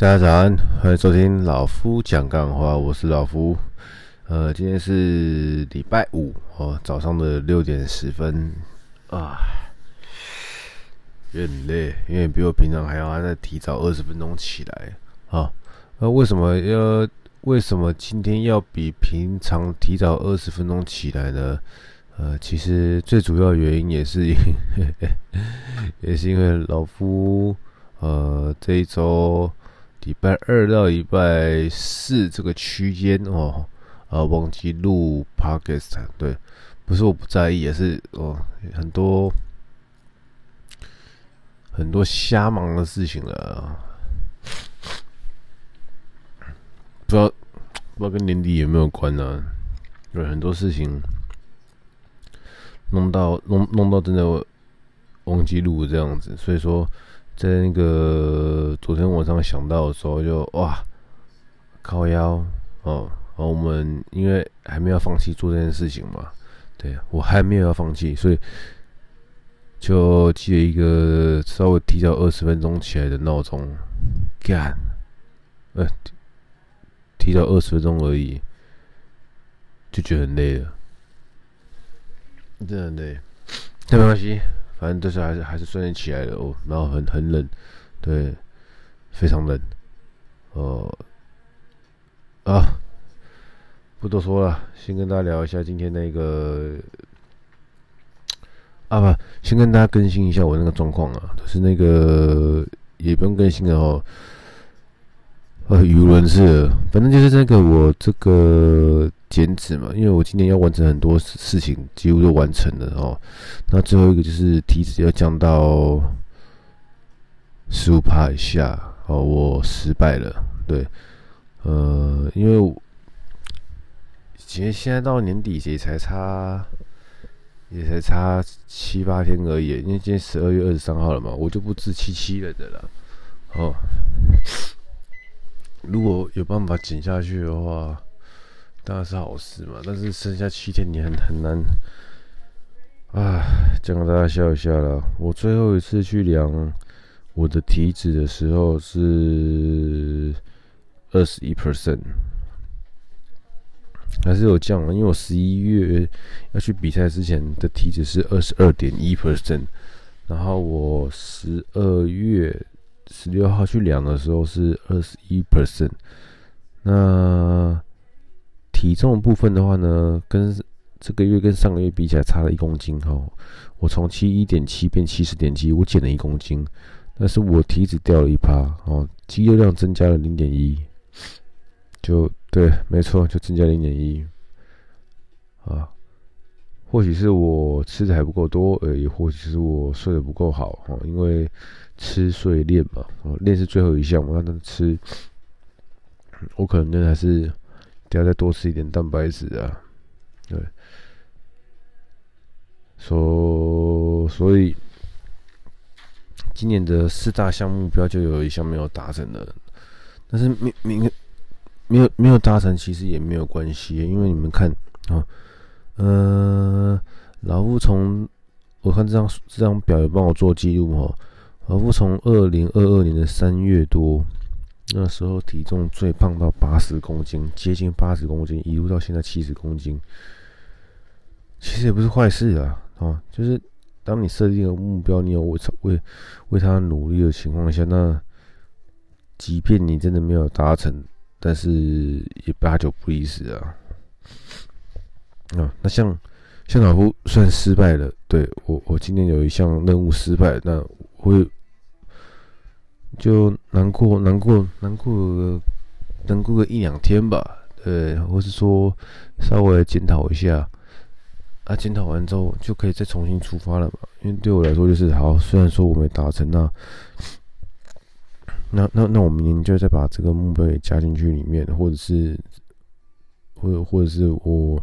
大家早安，欢迎收听老夫讲干话，我是老夫。呃，今天是礼拜五哦，早上的六点十分啊，有点累，因为比我平常还要再提早二十分钟起来啊。那为什么要为什么今天要比平常提早二十分钟起来呢？呃，其实最主要原因也是因，也是因为老夫呃这一周礼拜二到礼拜四这个区间哦，呃忘记录 podcast，对，不是我不在意，也是哦很多很多瞎忙的事情了，不知道不知道跟年底有没有关呢、啊？有很多事情。弄到弄弄到真的忘记录这样子，所以说在那个昨天晚上想到的时候就哇靠腰哦，然后我们因为还没有放弃做这件事情嘛，对我还没有要放弃，所以就记了一个稍微提早二十分钟起来的闹钟，干，呃，提早二十分钟而已，就觉得很累了。真的对，但 没关系，反正就是还是还是顺利起来了哦。然后很很冷，对，非常冷。哦、啊，不多说了，先跟大家聊一下今天那个啊不，先跟大家更新一下我那个状况啊，就是那个也不用更新了哦。呃，语无伦次，反正就是那个我这个。减脂嘛，因为我今年要完成很多事情，几乎都完成了哦。那最后一个就是体脂要降到十五趴以下哦，我失败了。对，呃，因为其实现在到年底也才差，也才差七八天而已。因为今天十二月二十三号了嘛，我就不自欺欺人的了。哦，如果有办法减下去的话。当然是好事嘛，但是剩下七天你很很难啊！讲给大家笑一下了。我最后一次去量我的体脂的时候是二十一 percent，还是有降了。因为我十一月要去比赛之前的体脂是二十二点一 percent，然后我十二月十六号去量的时候是二十一 percent，那。体重部分的话呢，跟这个月跟上个月比起来差了一公斤哈。我从七一点七变七十点七，我减了一公斤，但是我体脂掉了一趴哦，肌肉量增加了零点一，就对，没错，就增加零点一啊。或许是我吃的还不够多而已，或许是我睡得不够好哈，因为吃睡练嘛，练是最后一项嘛，但是吃，我可能真的还是。得要再多吃一点蛋白质啊，对，所所以今年的四大项目标就有一项没有达成的，但是没没没有没有达成，其实也没有关系，因为你们看啊，呃，老夫从我看这张这张表也帮我做记录哈，老夫从二零二二年的三月多。那时候体重最胖到八十公斤，接近八十公斤，一路到现在七十公斤，其实也不是坏事啊，哦，就是当你设定了目标，你有为为为他努力的情况下，那即便你真的没有达成，但是也八九不离十啊。啊，那像像老夫算失败了，对，我我今天有一项任务失败，那会。就难过，难过，难过，难过个一两天吧，对，或是说稍微检讨一下，啊，检讨完之后就可以再重新出发了嘛。因为对我来说就是好，虽然说我没达成，那那那那我明年就再把这个目标也加进去里面，或者是，或者或者是我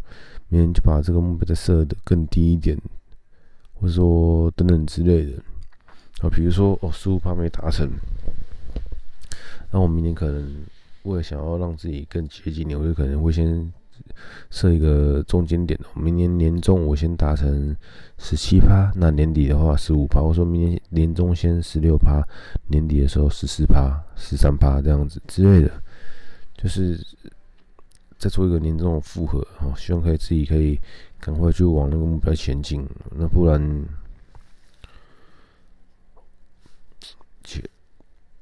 明年就把这个目标再设的更低一点，或者说等等之类的。啊，比如说哦，十五趴没达成，那我明年可能为了想要让自己更接近你，我就可能会先设一个中间点，明年年中我先达成十七趴，那年底的话十五趴。我说明年年中先十六趴，年底的时候十四趴、十三趴这样子之类的，就是再做一个年终的复合哦，希望可以自己可以赶快去往那个目标前进，那不然，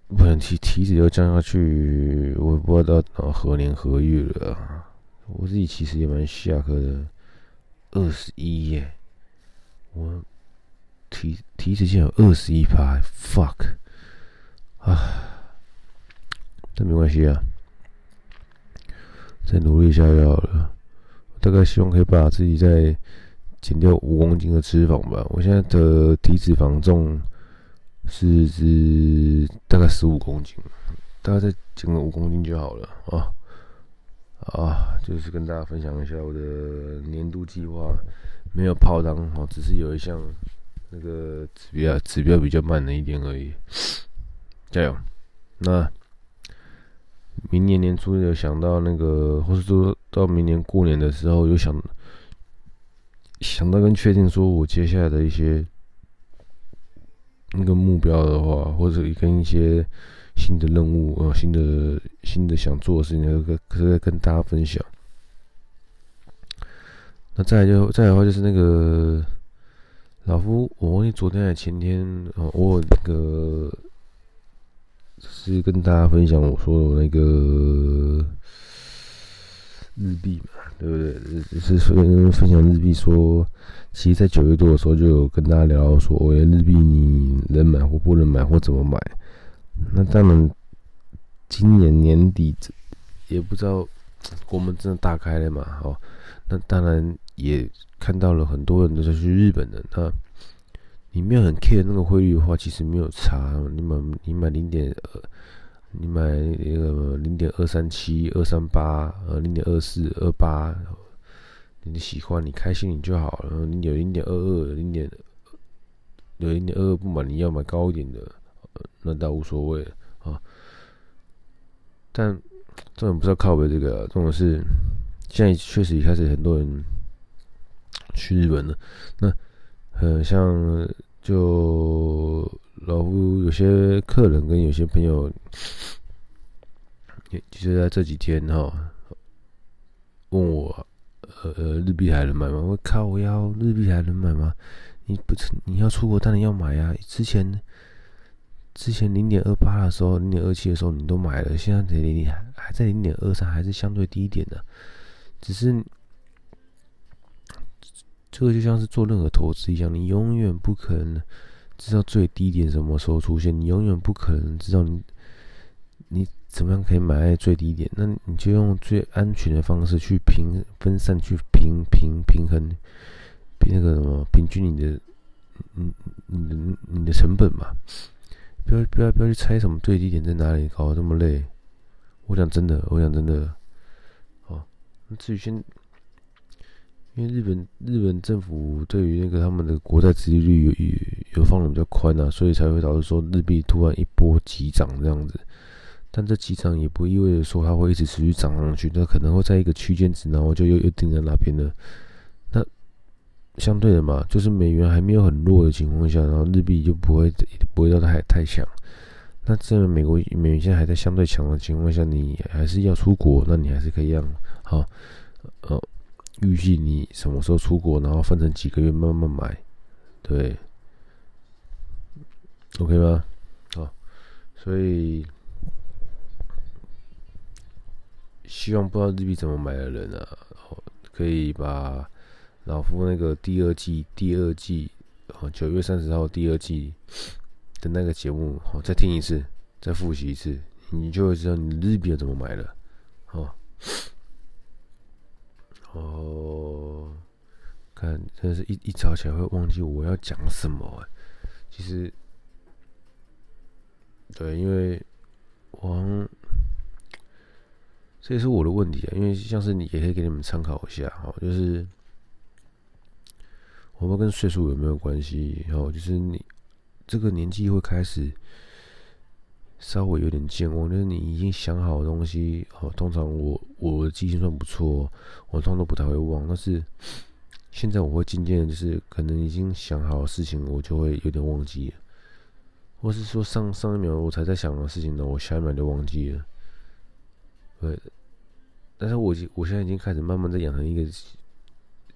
不然体体脂又降下去，我也不知道到何年何月了啊。我自己其实也蛮下课的，二十一耶，我体体脂竟然有二十一趴，fuck。啊，但没关系啊，再努力一下就好了。大概希望可以把自己再减掉五公斤的脂肪吧。我现在的体脂肪重是是大概十五公斤，大概再减个五公斤就好了啊。啊，就是跟大家分享一下我的年度计划，没有泡汤哦，只是有一项那个指标指标比较慢了一点而已。加油！那明年年初有想到那个，或是说到明年过年的时候有想想到跟确定说我接下来的一些那个目标的话，或者跟一些。新的任务啊，新的新的想做的事情，可可以跟大家分享。那再来就再来的话，就是那个老夫，我忘记昨天还是前天啊，我那个是跟大家分享我说的那个日币嘛，对不对？是分分享日币说，其实，在九月多的时候就有跟大家聊说，我的日币你能买或不能买或怎么买。那当然，今年年底也不知道国门真的大开了嘛？哦，那当然也看到了很多人都是去日本的。那你没有很 care 那个汇率的话，其实没有差。你买你买零点，你买那个零点二三七、二三八、呃零点二四、二八，你喜欢你开心你就好了。你有零点二二、零点有零点二二不买，你要买高一点的。那倒无所谓啊，但这种不知道靠北这个、啊，这种是现在确实也开始很多人去日本了。那呃像就老夫有些客人跟有些朋友，也就是在这几天哈，问我呃呃日币还能买吗？我靠，我要日币还能买吗？你不你要出国当然要买呀、啊，之前。之前零点二八的时候，零点二七的时候你都买了，现在零零还还在零点二三，还是相对低一点的。只是这个就像是做任何投资一样，你永远不可能知道最低点什么时候出现，你永远不可能知道你你怎么样可以买在最低点。那你就用最安全的方式去平分散，去平平平衡，那个什么平均你的嗯你的你的成本嘛。不要不要不要去猜什么最低点在哪里，搞得这么累。我讲真的，我讲真的。哦，那至于先，因为日本日本政府对于那个他们的国债殖利率有有放的比较宽啊，所以才会导致说日币突然一波急涨这样子。但这急涨也不意味着说它会一直持续涨上去，它可能会在一个区间值，然后就又又定在那边了。那相对的嘛，就是美元还没有很弱的情况下，然后日币就不会不会到太太强。那这样美国美元现在还在相对强的情况下，你还是要出国，那你还是可以让好呃预计你什么时候出国，然后分成几个月慢慢买，对，OK 吗？好，所以希望不知道日币怎么买的人啊，可以把。老夫那个第二季，第二季哦，九月三十号第二季的那个节目哦，再听一次，再复习一次，你就会知道你日币怎么买了，哦。哦，看，真是一一早起来会忘记我要讲什么。其实，对，因为我，这也是我的问题啊。因为像是你也可以给你们参考一下哈，就是。我们跟岁数有没有关系？然后，就是你这个年纪会开始稍微有点健忘，就是你已经想好的东西，哦，通常我我的记性算不错，我通常都不太会忘。但是现在我会渐渐的，就是可能已经想好的事情，我就会有点忘记了，或是说上上一秒我才在想的事情呢，我下一秒就忘记了。对，但是我我现在已经开始慢慢在养成一个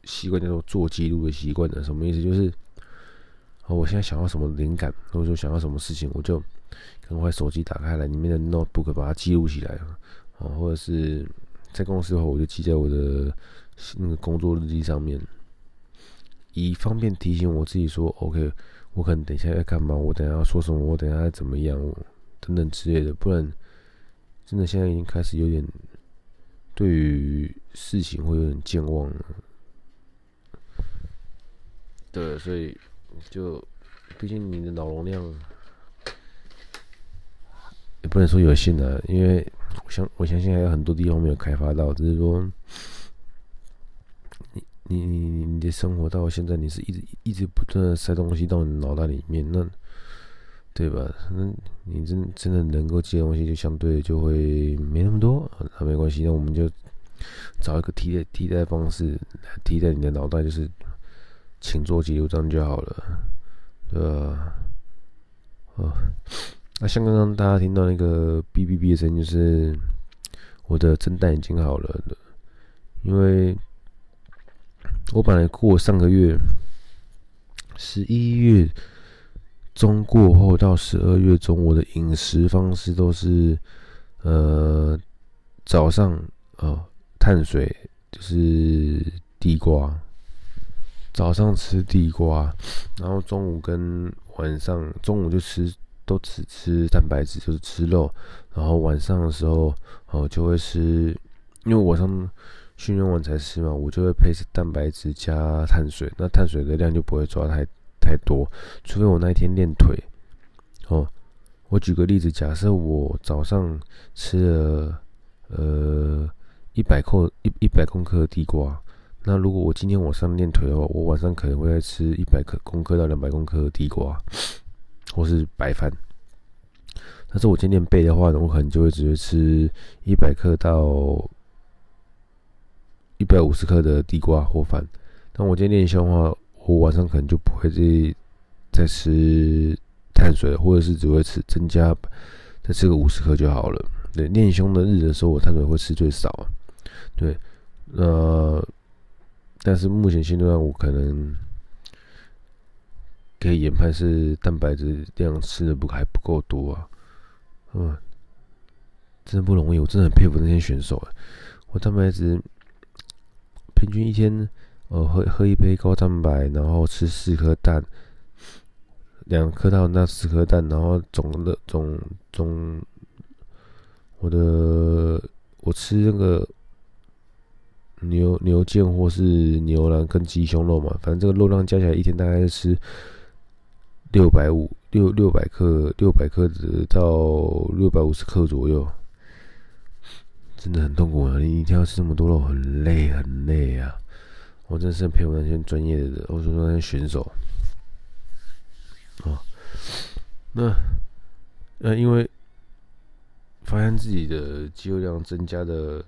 习惯，叫做做记录的习惯了。什么意思？就是，哦，我现在想要什么灵感，或者说想要什么事情，我就。赶快手机打开来，里面的 notebook 把它记录起来啊，或者是在公司的话，我就记在我的那个工作日记上面，以方便提醒我自己说，OK，我可能等一下要干嘛，我等下要说什么，我等下要怎么样，等等之类的。不然，真的现在已经开始有点对于事情会有点健忘了。对，所以就毕竟你的脑容量。也不能说有限的，因为我相我相信还有很多地方没有开发到，只是说你你你你的生活到现在，你是一直一直不断的塞东西到你脑袋里面，那对吧？那你真真的能够记的东西，就相对就会没那么多。那没关系，那我们就找一个替代替代方式来替代你的脑袋，就是请做记录这样就好了，对吧？哦。那像刚刚大家听到那个哔哔哔的声音，就是我的蒸蛋已经好了的。因为我本来过上个月十一月中过后到十二月中，我的饮食方式都是呃早上哦碳水就是地瓜，早上吃地瓜，然后中午跟晚上中午就吃。都只吃蛋白质，就是吃肉，然后晚上的时候哦就会吃，因为我上训练完才吃嘛，我就会配蛋白质加碳水，那碳水的量就不会抓太太多，除非我那一天练腿哦。我举个例子，假设我早上吃了呃一百克一一百公克的地瓜，那如果我今天晚上练腿的话，我晚上可能会再吃一百克公克到两百公克的地瓜。或是白饭，但是我今天练背的话呢，我可能就会只会吃一百克到一百五十克的地瓜或饭。但我今天练胸的话，我晚上可能就不会再再吃碳水，或者是只会吃增加再吃个五十克就好了。对，练胸的日的时候，我碳水会吃最少啊。对，呃，但是目前现阶段我可能。可以研判是蛋白质量吃的不还不够多啊，嗯，真的不容易，我真的很佩服那些选手。我蛋白质平均一天，呃，喝喝一杯高蛋白，然后吃四颗蛋，两颗到那四颗蛋，然后总的总总，我的我吃那个牛牛腱或是牛腩跟鸡胸肉嘛，反正这个肉量加起来一天大概是吃。六百五六六百克，六百克的到六百五十克左右，真的很痛苦啊！你一天要吃这么多肉，很累很累啊！我真的是佩服那些专业的，或者说那些选手。哦，那呃，因为发现自己的肌肉量增加的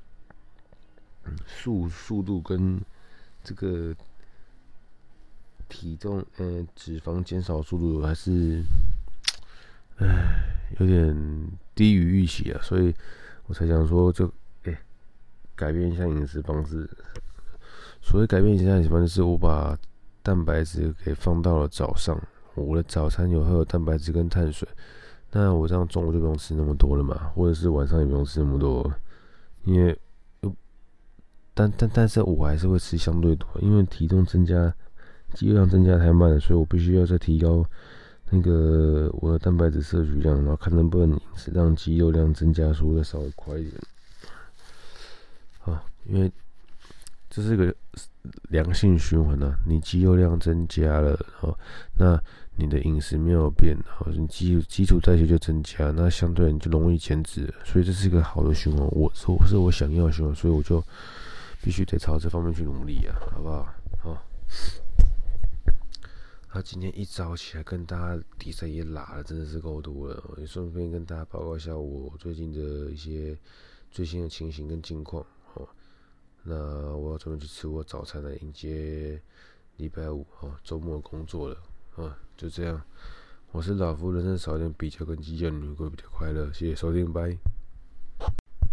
速速度跟这个。体重，嗯、呃，脂肪减少速度还是，唉，有点低于预期啊，所以我才想说，就，哎、改变一下饮食方式。所谓改变一下饮食方式，是我把蛋白质给放到了早上，我的早餐有会有蛋白质跟碳水，那我这样中午就不用吃那么多了嘛，或者是晚上也不用吃那么多，因为，但但但是我还是会吃相对多，因为体重增加。肌肉量增加太慢了，所以我必须要再提高那个我的蛋白质摄取量，然后看能不能让肌肉量增加速度稍微快一点。啊，因为这是个良性循环啊，你肌肉量增加了，哦，那你的饮食没有变，好，你基基础代谢就增加，那相对你就容易减脂，所以这是一个好的循环。我说是我想要循环，所以我就必须得朝这方面去努力啊，好不好？好。他今天一早起来跟大家比赛也拉了，真的是够多了。也顺便跟大家报告一下我最近的一些最新的情形跟近况哦。那我要准备去吃我早餐来迎接礼拜五哦，周末工作了啊，就这样。我是老夫，人生少点比较跟计较，你会比较快乐。谢谢收听，拜。